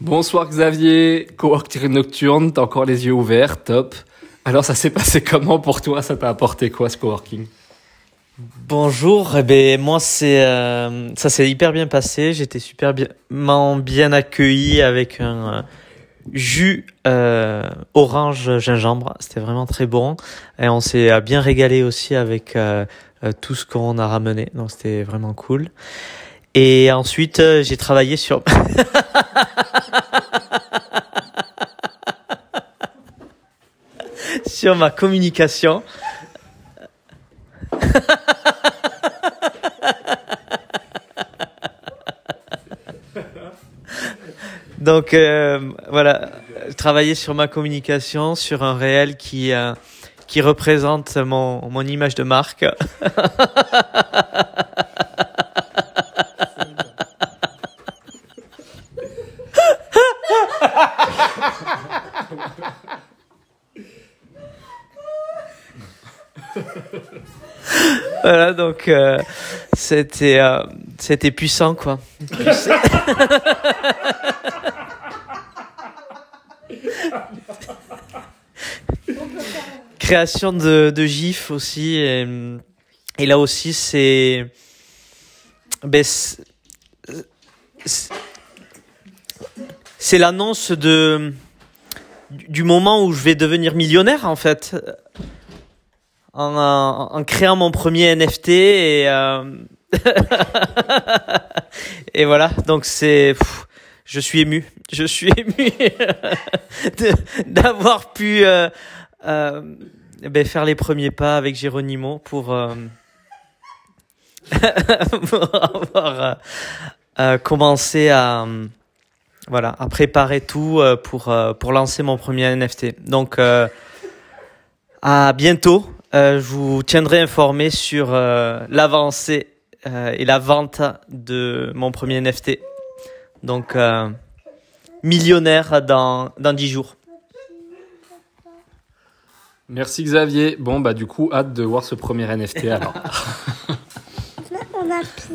Bonsoir Xavier, cowork nocturne, t'as encore les yeux ouverts, top. Alors ça s'est passé comment pour toi? Ça t'a apporté quoi ce coworking? Bonjour, eh ben moi c'est euh, ça s'est hyper bien passé. J'étais super bien bien accueilli avec un euh, jus euh, orange gingembre. C'était vraiment très bon et on s'est bien régalé aussi avec tout ce qu'on a ramené. Donc c'était vraiment cool. Et ensuite j'ai travaillé sur sur ma communication. Donc euh, voilà, travailler sur ma communication, sur un réel qui euh, qui représente mon mon image de marque. voilà donc euh, c'était euh, c'était puissant quoi. Création de, de gifs aussi. Et, et là aussi, c'est. Ben, c'est l'annonce de du moment où je vais devenir millionnaire en fait. En, créant mon premier NFT et euh, et voilà. Donc c'est je suis ému. Je suis ému d'avoir pu euh, euh, ben, faire les premiers pas avec Géronimo pour, pour avoir commencé à voilà à préparer tout pour pour lancer mon premier NFT donc à bientôt je vous tiendrai informé sur l'avancée et la vente de mon premier NFT donc millionnaire dans dans dix jours Merci Xavier. Bon, bah du coup, hâte de voir ce premier NFT alors.